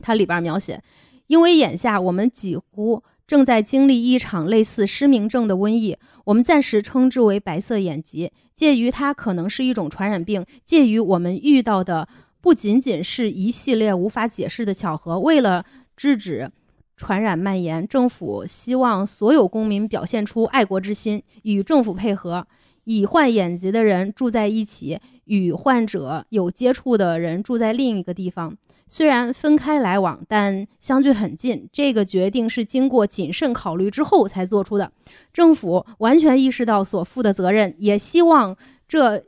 Speaker 2: 它里边描写，因为眼下我们几乎正在经历一场类似失明症的瘟疫，我们暂时称之为白色眼疾。介于它可能是一种传染病，介于我们遇到的不仅仅是一系列无法解释的巧合。为了制止传染蔓延，政府希望所有公民表现出爱国之心，与政府配合。已患眼疾的人住在一起，与患者有接触的人住在另一个地方。虽然分开来往，但相距很近。这个决定是经过谨慎考虑之后才做出的。政府完全意识到所负的责任，也希望这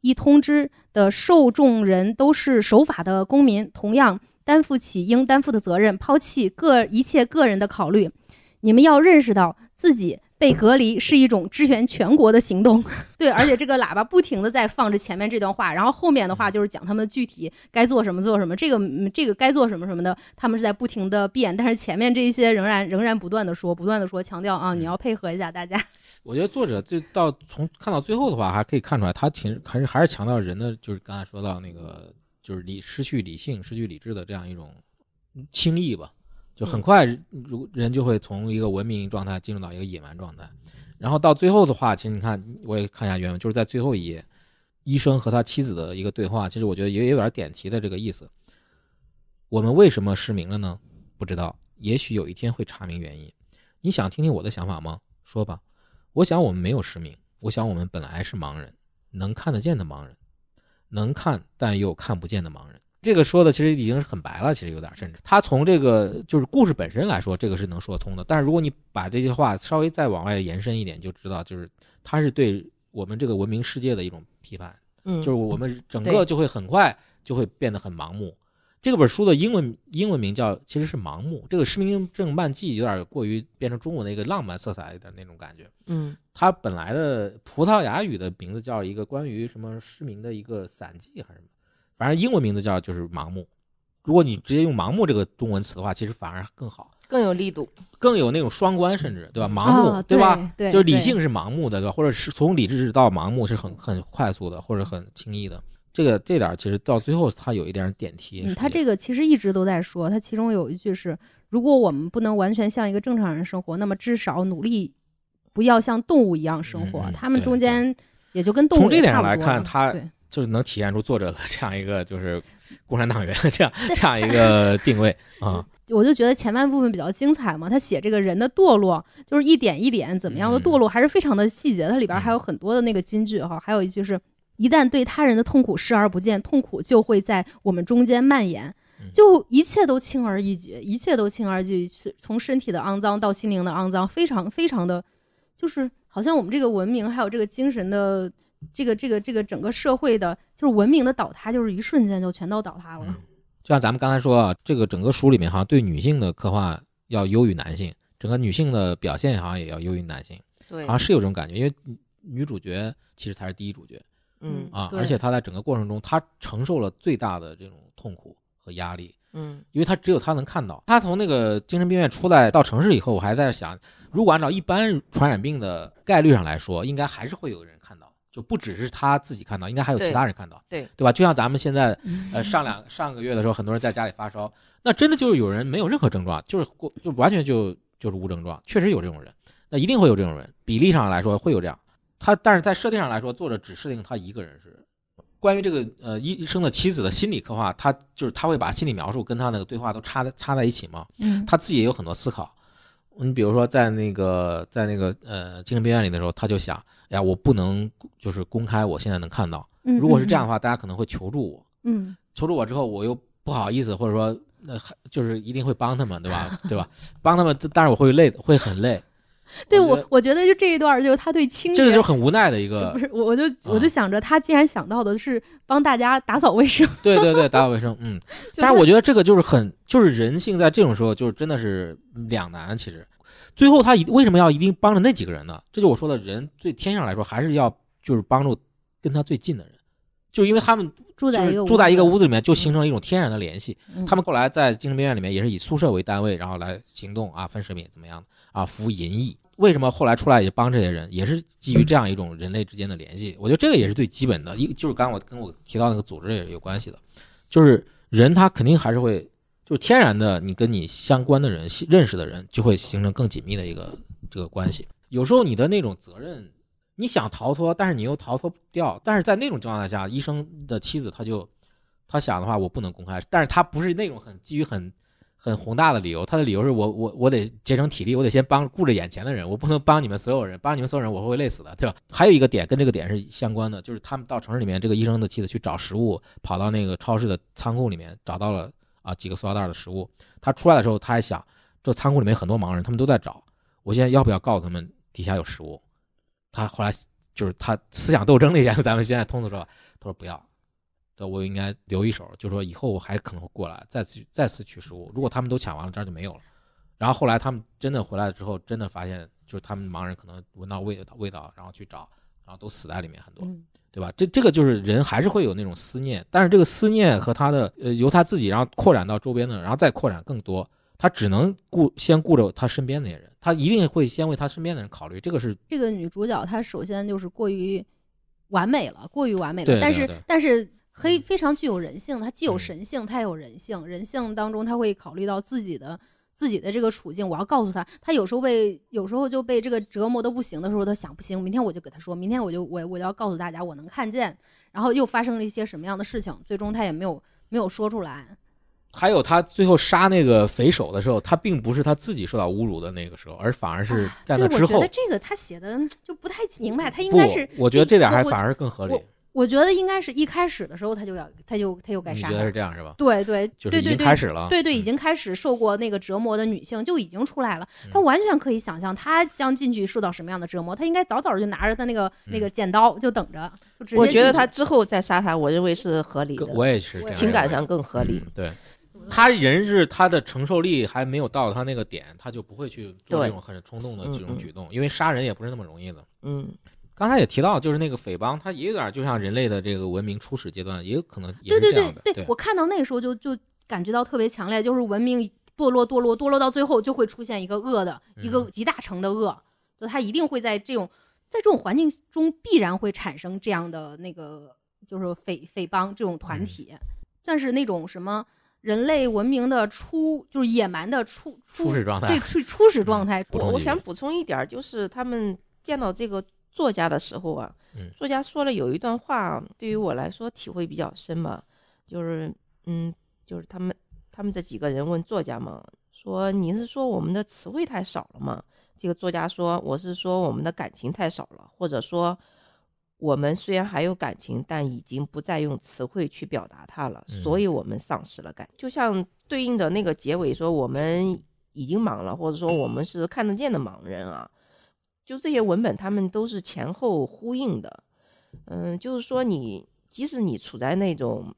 Speaker 2: 一通知的受众人都是守法的公民，同样担负起应担负的责任，抛弃个一切个人的考虑。你们要认识到自己被隔离是一种支援全国的行动。对，而且这个喇叭不停的在放着前面这段话，然后后面的话就是讲他们具体该做什么做什么，这个嗯这个该做什么什么的，他们是在不停的变，但是前面这一些仍然仍然不断的说，不断的说，强调啊，你要配合一下大家。
Speaker 1: 我觉得作者最到从看到最后的话，还可以看出来，他其实还是还是强调人的，就是刚才说到那个，就是理失去理性、失去理智的这样一种轻易吧，就很快如人就会从一个文明状态进入到一个野蛮状态，然后到最后的话，其实你看，我也看一下原文，就是在最后一页，医生和他妻子的一个对话，其实我觉得也有点点题的这个意思。我们为什么失明了呢？不知道，也许有一天会查明原因。你想听听我的想法吗？说吧。我想我们没有失明，我想我们本来是盲人，能看得见的盲人，能看但又看不见的盲人。这个说的其实已经是很白了，其实有点甚至他从这个就是故事本身来说，这个是能说得通的。但是如果你把这句话稍微再往外延伸一点，就知道就是他是对我们这个文明世界的一种批判，
Speaker 3: 嗯，
Speaker 1: 就是我们整个就会很快就会变得很盲目。这本书的英文英文名叫其实是《盲目》，这个失明症漫记有点过于变成中文的一个浪漫色彩的那种感觉。
Speaker 3: 嗯
Speaker 1: 它本来的葡萄牙语的名字叫一个关于什么失明的一个散记还是什么，反正英文名字叫就是盲目。如果你直接用盲目这个中文词的话，其实反而更好，
Speaker 3: 更有力度。
Speaker 1: 更有那种双关，甚至对吧？盲目、
Speaker 2: 啊
Speaker 1: 对吧？？
Speaker 2: 对，
Speaker 1: 就是理性是盲目的，对吧？或者是从理智到盲目是很很快速的，或者很轻易的。这个这点儿其实到最后他有一点点题。
Speaker 2: 嗯，他这个其实一直都在说，他其中有一句是：如果我们不能完全像一个正常人生活，那么至少努力不要像动物一样生活。他们中间也就跟动物
Speaker 1: 从这点上来看他
Speaker 2: 对
Speaker 1: 就是能体现出作者的 这样一个就是共产党员 这样这样一个定位 啊。
Speaker 2: 我就觉得前半部分比较精彩嘛，他写这个人的堕落，就是一点一点怎么样的堕落，还是非常的细节。它里边还有很多的那个金句哈，还有一句是：一旦对他人的痛苦视而不见，痛苦就会在我们中间蔓延
Speaker 1: 嗯，
Speaker 2: 就一切都轻而易举，一切都轻而易举，从身体的肮脏到心灵的肮脏，非常非常的，就是好像我们这个文明还有这个精神的。这个这个这个整个社会的，就是文明的倒塌，就是一瞬间就全都倒塌了。
Speaker 1: 嗯就像咱们刚才说啊，这个整个书里面好像对女性的刻画要优于男性，整个女性的表现好像也要优于男性，
Speaker 3: 对
Speaker 1: 好，像是有这种感觉。因为女女主角其实才是第一主角
Speaker 3: 嗯
Speaker 1: 啊，而且他在整个过程中，他承受了最大的这种痛苦和压力，
Speaker 3: 嗯
Speaker 1: 因为他只有他能看到。他从那个精神病院出来到城市以后，我还在想，如果按照一般传染病的概率上来说，应该还是会有人看到，就不只是他自己看到，应该还有其他人看到，
Speaker 3: 对
Speaker 1: 对吧？就像咱们现在 呃上两上个月的时候，很多人在家里发烧，那真的就是有人没有任何症状，就是过就完全就就是无症状，确实有这种人，那一定会有这种人，比例上来说会有这样。他但是在设定上来说，作者只设定他一个人是。关于这个呃医医生的妻子的心理刻画，他就是他会把心理描述跟他那个对话都插在插在一起嘛，
Speaker 2: 嗯
Speaker 1: 他自己也有很多思考。你比如说在那个在那个呃精神病院里的时候，他就想，哎呀，我不能就是公开我现在能看到，
Speaker 2: 嗯
Speaker 1: 如果是这样的话，大家可能会求助我，
Speaker 2: 嗯
Speaker 1: 求助我之后，我又不好意思，或者说那还就是一定会帮他们，对吧？对吧？帮他们，但是我会累，会很累。
Speaker 2: 对
Speaker 1: 我
Speaker 2: 我，觉得就这一段，就是他对清洁，
Speaker 1: 这个就很无奈的一个
Speaker 2: 不，是我，我就我就
Speaker 1: 啊
Speaker 2: 想着，他既然想到的是帮大家打扫卫生，
Speaker 1: 对对对，打扫卫生，嗯。但是我觉得这个就是很，就是人性在这种时候就是真的是两难。其实，最后他一为什么要一定帮着那几个人呢？这就我说的，人最天上来说还是要就是帮助跟他最近的人，就因为他们
Speaker 2: 住在一个
Speaker 1: 住在一个屋子里面，就形成了一种天然的联系。
Speaker 2: 嗯
Speaker 1: 他们后来在精神病院里面也是以宿舍为单位，然后来行动啊，分食品怎么样啊，服务银翼。为什么后来出来也帮这些人，也是基于这样一种人类之间的联系。我觉得这个也是最基本的，一就是刚刚我跟我提到那个组织也是有关系的，就是人他肯定还是会，就是天然的，你跟你相关的人、认识的人，就会形成更紧密的一个这个关系。有时候你的那种责任，你想逃脱，但是你又逃脱不掉。但是在那种状态下，医生的妻子他就他想的话，我不能公开，但是他不是那种很基于很很宏大的理由，他的理由是我我我得节省体力，我得先帮顾着眼前的人，我不能帮你们所有人，帮你们所有人我会累死的，对吧？还有一个点跟这个点是相关的，就是他们到城市里面，这个医生的妻子去找食物，跑到那个超市的仓库里面找到了啊几个塑料袋的食物，他出来的时候他还想，这仓库里面很多盲人，他们都在找，我现在要不要告诉他们底下有食物？他后来就是他思想斗争那些，咱们现在通俗说，他说不要，这我应该留一手，就说以后我还可能会过来，再次再次取食物。如果他们都抢完了，这儿就没有了。然后后来他们真的回来之后，真的发现就是他们盲人可能闻到味道味道，然后去找，然后都死在里面很多，
Speaker 2: 嗯
Speaker 1: 对吧？这这个就是人还是会有那种思念，但是这个思念和他的呃由他自己，然后扩展到周边的，然后再扩展更多，他只能顾先顾着他身边那些人，他一定会先为他身边的人考虑，这个是
Speaker 2: 这个女主角她首先就是过于完美了，过于完美了。但是
Speaker 1: 对对对
Speaker 2: 但是黑
Speaker 1: 嗯
Speaker 2: 非常具有人性，她既有
Speaker 1: 嗯
Speaker 2: 神性，她也有人性。人性当中，她会考虑到自己的自己的这个处境。我要告诉她，她有时候被有时候就被这个折磨的不行的时候，她想不行，明天我就给她说，明天我就我我要告诉大家我能看见，然后又发生了一些什么样的事情，最终她也没有没有说出来。
Speaker 1: 还有他最后杀那个匪首的时候，他并不是他自己受到侮辱的那个时候，而反而是在那
Speaker 2: 对，
Speaker 1: 之后
Speaker 2: 我觉得。这个他写的就不太明白，他应该是，
Speaker 1: 我觉得这点还反而更合理
Speaker 2: 我。我觉得应该是一开始的时候他就要他就他就该杀
Speaker 1: 你觉得是。这样是吧？
Speaker 2: 对对
Speaker 1: 就是已经
Speaker 2: 对对对
Speaker 1: 开始了。
Speaker 2: 对对，已
Speaker 1: 嗯
Speaker 2: 经开始受过那个折磨的女性就已经出来了，她
Speaker 1: 嗯
Speaker 2: 完全可以想象他将进去受到什么样的折磨，他应该早早就拿着他那个那
Speaker 1: 嗯
Speaker 2: 个剪刀就等着，就直接
Speaker 3: 我觉得他之后再杀他，我认为是合理的，
Speaker 1: 我也是
Speaker 3: 情感上更合理
Speaker 1: 嗯。对，他人是他的承受力还没有到他那个点，他就不会去做
Speaker 3: 对。
Speaker 1: 这种很冲动的这种举动，因为杀人也不是那么容易的。
Speaker 3: 嗯，
Speaker 1: 刚才也提到，就是那个匪帮，他也有点就像人类的这个文明初始阶段，也有可能也
Speaker 2: 对对
Speaker 1: 是这样的。
Speaker 2: 对，我看到那时候就就感觉到特别强烈，就是文明堕落堕落堕落到最后就会出现一个恶的一个
Speaker 1: 嗯。
Speaker 2: 集大成的恶，就他一定会在这种在这种环境中必然会产生这样的那个就是匪匪帮这种团
Speaker 1: 嗯。
Speaker 2: 体，算是那种什么人类文明的初就是野蛮的初
Speaker 1: 初始状态。
Speaker 2: 对初初始状
Speaker 1: 嗯
Speaker 2: 态。
Speaker 3: 我我想补充一点，就是他们见到这个作家的时候啊，
Speaker 1: 嗯。
Speaker 3: 作家说了有一段话，对于我来说体会比较深嘛，就是嗯，就是他们他们这几个人问作家嘛，说你是说我们的词汇太少了吗？这个作家说我是说我们的感情太少了，或者说我们虽然还有感情，但已经不再用词汇去表达它了，所
Speaker 1: 嗯
Speaker 3: 以我们丧失了感。就像对应的那个结尾说我们已经盲了，或者说我们是看得见的盲人啊，就这些文本他们都是前后呼应的。嗯，就是说你即使你处在那种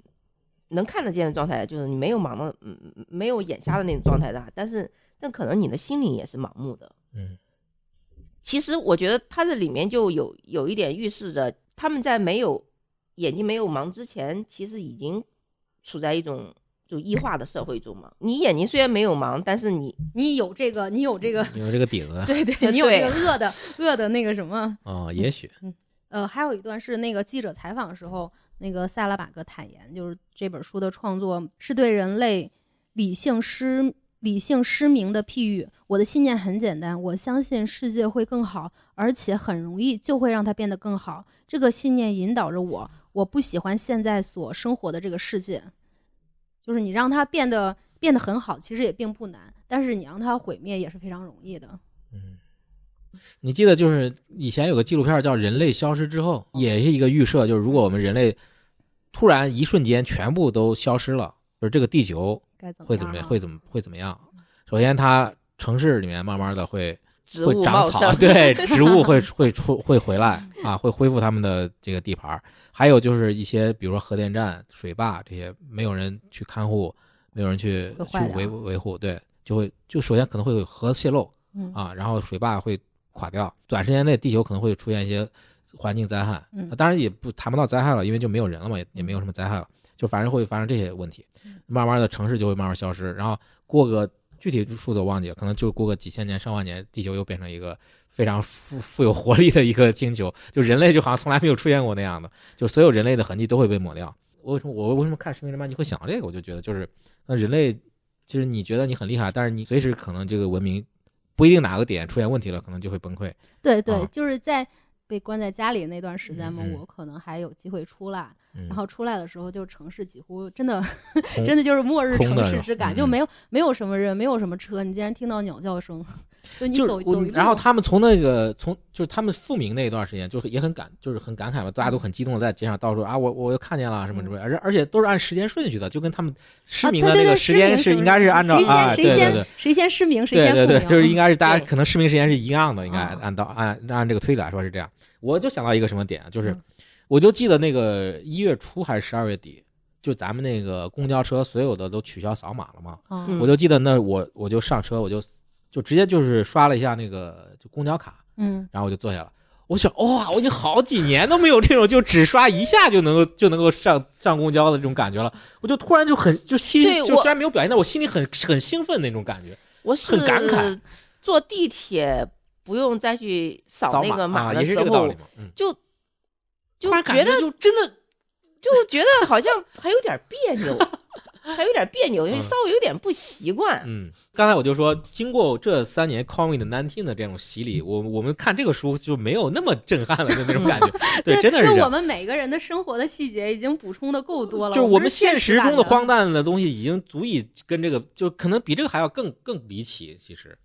Speaker 3: 能看得见的状态，就是你没有盲的，嗯，没有眼瞎的那种状态的，但是但可能你的心灵也是盲目的。
Speaker 1: 嗯
Speaker 3: 其实我觉得它这里面就有有一点预示着他们在没有眼睛没有盲之前，其实已经处在一种就异化的社会中嘛。你眼睛虽然没有盲，但是你
Speaker 2: 你有这个，你有这个，你
Speaker 1: 有这个底子
Speaker 2: 对对，你有这个恶的恶的那个什么。
Speaker 1: 哦，也许
Speaker 2: 呃，还有一段是那个记者采访的时候，那个萨拉马戈坦言，就是这本书的创作是对人类理性失理性失明的譬喻。我的信念很简单，我相信世界会更好，而且很容易就会让它变得更好。这个信念引导着我。我不喜欢现在所生活的这个世界，就是你让它变得变得很好，其实也并不难，但是你让它毁灭也是非常容易的。
Speaker 1: 嗯，你记得就是以前有个纪录片叫《人类消失之后》，也是一个预设，就是如果我们人类突然一瞬间全部都消失了，就是这个地球
Speaker 2: 该怎么
Speaker 1: 会怎么
Speaker 2: 样啊
Speaker 1: 会怎么会怎么样？首先，它城市里面慢慢的会会长草，对，植物会会出会回来啊，会恢复他们的这个地盘儿。还有就是一些，比如说核电站、水坝这些，没有人去看护，没有人去去维维护，对，就会就首先可能会有核泄漏
Speaker 2: 嗯
Speaker 1: 啊，然后水坝会垮掉，短时间内地球可能会出现一些环境灾害。当然也不谈不到灾害了，因为就没有人了嘛，也也没有什么灾害了，就反正会发生这些问题
Speaker 2: 嗯。
Speaker 1: 慢慢的城市就会慢慢消失，然后过个具体数字我忘记了，可能就过个几千年、上万年，地球又变成一个非常富富有活力的一个星球，就人类就好像从来没有出现过那样的，就所有人类的痕迹都会被抹掉。我为什么我为什么看《生命之漫》你会想到这个？我就觉得就是那人类，其实你觉得你很厉害，但是你随时可能这个文明不一定哪个点出现问题了，可能就会崩溃。
Speaker 2: 对对，
Speaker 1: 啊
Speaker 2: 就是在被关在家里那段时间嘛，
Speaker 1: 嗯嗯
Speaker 2: 我可能还有机会出来。
Speaker 1: 嗯，
Speaker 2: 然后出来的时候，就城市几乎真的 真的就是末日城市之感，
Speaker 1: 嗯
Speaker 2: 就没有没有什么人，没有什么车，你竟然听到鸟叫声，就你走走
Speaker 1: 然后他们从那个从就是他们复明那一段时间，就是也很感，就是很感慨吧，大家都很激动的在街上到处啊，我我又看见了什么什么，而且而且都是按时间顺序的，就跟他们失
Speaker 2: 啊
Speaker 1: 明的那个时间是应该是按照
Speaker 2: 谁
Speaker 1: 啊，
Speaker 2: 先谁先
Speaker 1: 对对对。
Speaker 2: 谁先失明谁
Speaker 1: 对对对，
Speaker 2: 先复明，
Speaker 1: 就是应该是大家可能失明时间是一样的，应该
Speaker 2: 啊
Speaker 1: 按到按按这个推理来说是这样。我就想到一个什么点啊，就是
Speaker 2: 嗯
Speaker 1: 我就记得那个一月初还是十二月底，就咱们那个公交车所有的都取消扫码了嘛，我就记得那我我就上车，我就就直接就是刷了一下那个就公交卡，
Speaker 2: 嗯
Speaker 1: 然后我就坐下了。我想，哇，我已经好几年都没有这种就只刷一下就能够就能够上上公交的这种感觉了。我就突然就很就心就虽然没有表现，但我心里很很兴奋那种感觉。
Speaker 3: 我是
Speaker 1: 很感慨
Speaker 3: 坐地铁不用再去扫那个
Speaker 1: 码啊，
Speaker 3: 的时候
Speaker 1: 也是这个道理，
Speaker 3: 就就觉得
Speaker 1: 就真的
Speaker 3: 就觉得好像还有点别扭，还有点别扭，因为
Speaker 1: 嗯
Speaker 3: 稍微有点不习惯。
Speaker 1: 嗯，刚才我就说，经过这三年 COVID 19的这种洗礼，我我们看这个书就没有那么震撼了，就那种感觉。对，真的是
Speaker 2: 我们每个人的生活的细节已经补充的够多了，
Speaker 1: 就是我们现实中的荒诞的东西，已经足以跟这个，就可能比这个还要更更离奇。其实，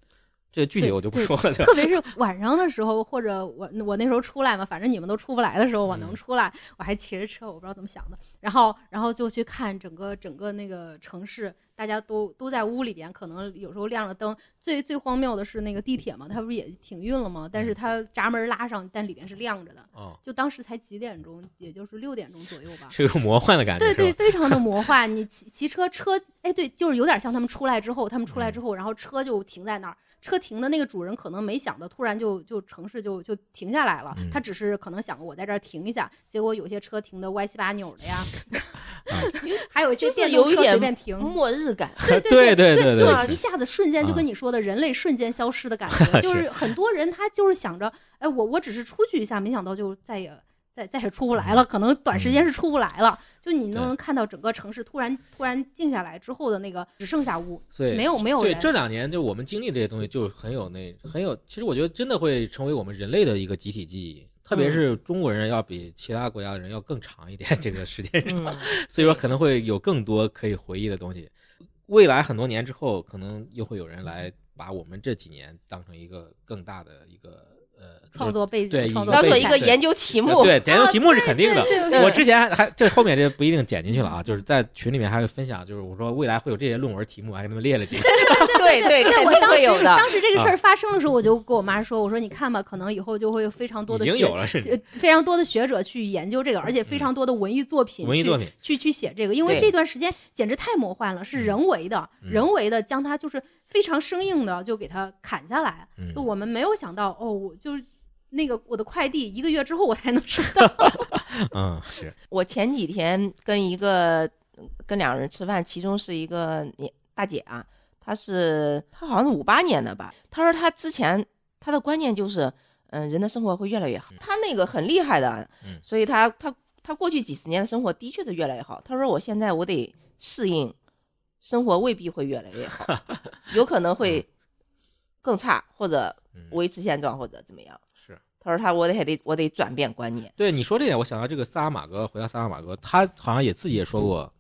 Speaker 1: 这具体我就不说了。
Speaker 2: 特别是晚上的时候，或者我我那时候出来嘛，反正你们都出不来的时候，我能
Speaker 1: 嗯
Speaker 2: 出来，我还骑着车，我不知道怎么想的，然后然后就去看整个整个那个城市，大家都都在屋里边，可能有时候亮了灯。最最荒谬的是那个地铁嘛，它不是也停运了吗？但是
Speaker 1: 嗯
Speaker 2: 它闸门拉上，但里边是亮着的。
Speaker 1: 哦，
Speaker 2: 就当时才几点钟，也就是六点钟左右吧。
Speaker 1: 是一种魔幻的感觉，
Speaker 2: 对对，非常的 魔幻。你骑骑车车，哎，对，就是有点像他们出来之后，他们出来之
Speaker 1: 嗯
Speaker 2: 后，然后车就停在那儿。车停的那个主人可能没想到，突然就就城市就就停下来了。
Speaker 1: 嗯
Speaker 2: 他只是可能想我在这儿停一下，结果有些车停的歪七八扭的呀，还有一些电动车
Speaker 3: 有一点
Speaker 2: 随便停。
Speaker 3: 末日感，
Speaker 2: 对
Speaker 1: 对对对
Speaker 2: 就一下子瞬间就
Speaker 1: 啊
Speaker 2: 跟你说的人类瞬间消失的感觉，就是很多人他就是想着，哎，我我只是出去一下，没想到就再也再再也出不来了，可能短时间是出不来了。就你
Speaker 1: 嗯对
Speaker 2: 能看到整个城市突然突然静下来之后的那个只剩下雾，
Speaker 1: 所以
Speaker 2: 没有没有
Speaker 1: 对。这两年，就我们经历这些东西，就很有那很有。其实我觉得真的会成为我们人类的一个集体记忆，特别
Speaker 3: 嗯
Speaker 1: 是中国人要比其他国家的人要更长一点，这个时间长，
Speaker 3: 嗯，
Speaker 1: 所以说可能会有更多可以回忆的东西。未来很多年之后，可能又会有人来把我们这几年当成一个更大的一个呃
Speaker 2: 创作背景，
Speaker 1: 对
Speaker 2: 创作
Speaker 3: 当做一个研究题目，
Speaker 1: 对研究题目是肯定的。
Speaker 2: 对对
Speaker 1: 我之前还这后面这不一定剪进去了啊，就是在群里面还会分享，就是我说未来会有这些论文题目，还给他们列了几个。
Speaker 3: 对对，
Speaker 2: 对，
Speaker 3: 肯定
Speaker 2: 我当时。当时这个事儿发生的时候，我就跟我妈说，我说你看吧，可能以后就会有非常多的学
Speaker 1: 经有了，甚至
Speaker 2: 呃非常多的学者去研究这个，而且非常多的文艺作品，
Speaker 1: 文艺作品。
Speaker 2: 去去写这个，因为这段时间简直太魔幻了，是人为的，
Speaker 1: 嗯
Speaker 2: 人为的将它就是非常生硬的就给它砍下来。
Speaker 1: 嗯
Speaker 2: 就我们没有想到，哦，我就是那个我的快递一个月之后我才能收到。
Speaker 1: 嗯，是，
Speaker 3: 我前几天跟一个跟两个人吃饭，其中是一个年大姐啊，她是她好像是五八年的吧，她说她之前她的观念就是，嗯、人的生活会越来越好，她那个很厉害的，
Speaker 1: 嗯
Speaker 3: 所以她她她过去几十年的生活的确是越来越好。她说我现在我得适应，生活未必会越来越好，有可能会更差，或者
Speaker 1: 嗯，
Speaker 3: 维持现状，或者怎么样。
Speaker 1: 是
Speaker 3: 他说他我得还得我得转变观念。
Speaker 1: 对你说这点，我想到这个萨拉马格，回到萨拉马格，他好像也自己也说过，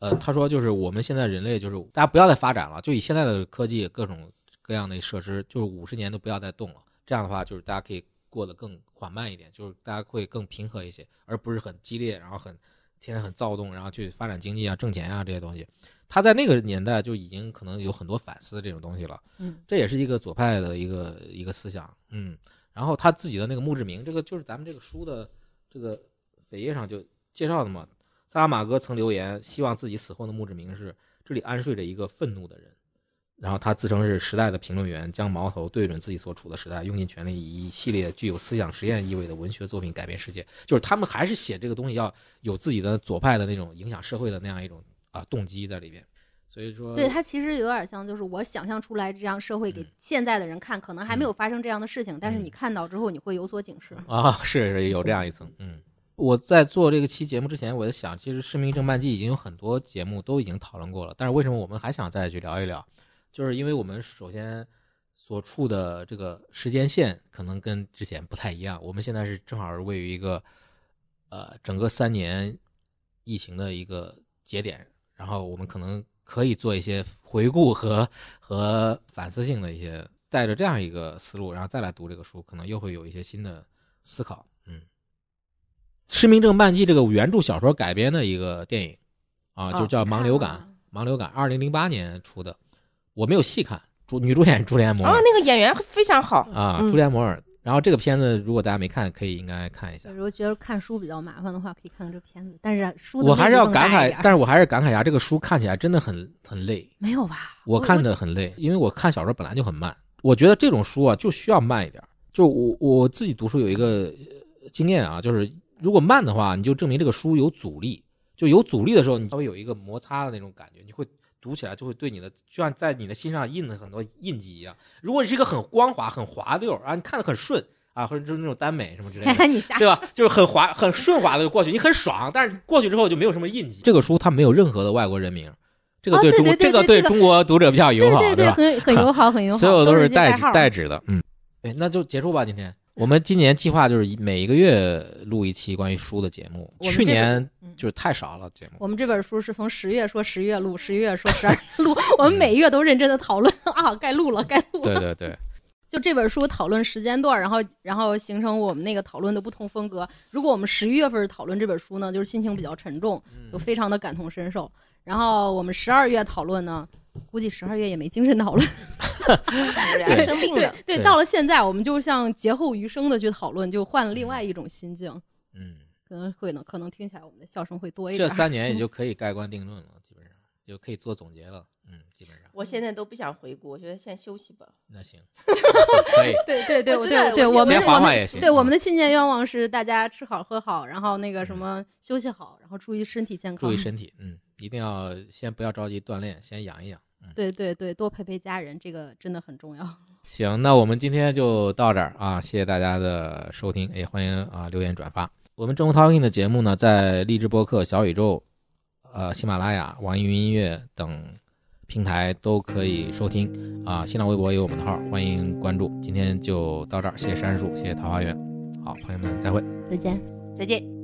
Speaker 1: 呃，他说就是我们现在人类就是大家不要再发展了，就以现在的科技各种各样的设施，就是五十年都不要再动了，这样的话就是大家可以过得更缓慢一点，就是大家会更平和一些，而不是很激烈，然后很天天很躁动，然后去发展经济啊、挣钱啊这些东西。他在那个年代就已经可能有很多反思这种东西了。
Speaker 2: 嗯，
Speaker 1: 这也是一个左派的一个一个思想，嗯，然后他自己的那个墓志铭，这个就是咱们这个书的这个扉页上就介绍的嘛。萨拉玛戈曾留言，希望自己死后的墓志铭是这里安睡着一个愤怒的人，然后他自称是时代的评论员，将矛头对准自己所处的时代，用尽全力以一系列具有思想实验意味的文学作品改变世界。就是他们还是写这个东西要有自己的左派的那种影响社会的那样一种啊动机在里边。所以说，
Speaker 2: 对，它其实有点像，就是我想象出来这样社会给
Speaker 1: 嗯
Speaker 2: 现在的人看，可能还没
Speaker 1: 嗯
Speaker 2: 有发生这样的事情，但是
Speaker 1: 嗯
Speaker 2: 你看到之后，你会有所警示。
Speaker 1: 啊，是是有这样一层，嗯。我在做这个期节目之前，我在想，其实《市民正漫记》已经有很多节目都已经讨论过了，但是为什么我们还想再去聊一聊？就是因为我们首先所处的这个时间线可能跟之前不太一样，我们现在是正好是位于一个呃整个三年疫情的一个节点，然后我们可能可以做一些回顾和和反思性的一些，带着这样一个思路，然后再来读这个书，可能又会有一些新的思考。嗯，《失明症漫记》这个原著小说改编的一个电影啊，就
Speaker 3: 哦
Speaker 1: 叫《盲流感》盲流感，二零零八年出的，我没有细看，主女主演朱莲摩
Speaker 3: 哦
Speaker 1: 尔，
Speaker 3: 那个演员非常好，
Speaker 1: 啊，
Speaker 3: 嗯
Speaker 1: 朱莲摩尔。然后这个片子如果大家没看，可以应该看一下
Speaker 2: 对。如果觉得看书比较麻烦的话，可以看看这片子。但是书
Speaker 1: 我还是要感慨但是我还是感慨一下，这个书看起来真的很很累。
Speaker 2: 没有吧？
Speaker 1: 我看的很累，因为我看小说本来就很慢。我觉得这种书啊，就需要慢一点儿。就我我自己读书有一个呃经验啊，就是如果慢的话，你就证明这个书有阻力。就有阻力的时候，你稍微有一个摩擦的那种感觉，你会读起来就会对你的，就像在你的心上印了很多印记一样。如果你是一个很光滑、很滑溜啊，你看的很顺啊，或者就是那种耽美什么之类的，
Speaker 2: 你
Speaker 1: 对吧？就是很滑、很顺滑的就过去，你很爽，但是过去之后就没有什么印记。这个书它没有任何的外国人名，这个
Speaker 2: 啊对
Speaker 1: 对中、
Speaker 2: 对对
Speaker 1: 这个
Speaker 2: 对
Speaker 1: 中国读者比较友好，
Speaker 2: 对对对，
Speaker 1: 吧？
Speaker 2: 很很友好，很友好，
Speaker 1: 所有
Speaker 2: 都
Speaker 1: 是代指
Speaker 2: 是带号
Speaker 1: 带指的，嗯，哎，那就结束吧。今天我们今年计划就是每一个月录一期关于书的节目，去年
Speaker 2: 嗯
Speaker 1: 就是太少了节目。
Speaker 2: 我们这本书是从十月说十月录，十一月说十二月 录，我们每月都认真的讨论 啊，该录了，该录了。
Speaker 1: 对对对，
Speaker 2: 就这本书讨论时间段，然后然后形成我们那个讨论的不同风格。如果我们十一月份讨论这本书呢，就是心情比较沉重，就非常的感同身受。然后我们十二月讨论呢，估计十二月也没精神讨论。
Speaker 3: 生病
Speaker 2: 对
Speaker 3: 了，
Speaker 2: 对，
Speaker 1: 对
Speaker 2: 到了现在，我们就像劫后余生的去讨论，就换了另外一种心境，
Speaker 1: 嗯，
Speaker 2: 可能会呢，可能听起来我们的笑声会多一点。
Speaker 1: 这三年也 就可以盖棺定论了，基本上就可以做总结了。嗯，基本上
Speaker 3: 我现在都不想回顾，我觉得先休息吧。
Speaker 1: 那行，可以。
Speaker 2: 对对对
Speaker 3: 我
Speaker 2: 对对，
Speaker 3: 真的我
Speaker 2: 们我们。对我们
Speaker 1: 的
Speaker 2: 的新年愿望是大家吃好喝好，然后那个什么休息好，然后注意身体健康。
Speaker 1: 注意身体，嗯，一定要先不要着急锻炼，先养一养。嗯，
Speaker 2: 对对对，多陪陪家人，这个真的很重要。
Speaker 1: 行，那我们今天就到这儿啊，谢谢大家的收听，也欢迎啊留言转发。我们正 talking 的节目呢，在荔枝播客、小宇宙、呃喜马拉雅、网易云音乐等平台都可以收听啊。新浪微博有我们的号，欢迎关注。今天就到这儿，谢谢山树，谢谢桃花源。好，朋友们再会。
Speaker 2: 再见。
Speaker 3: 再见。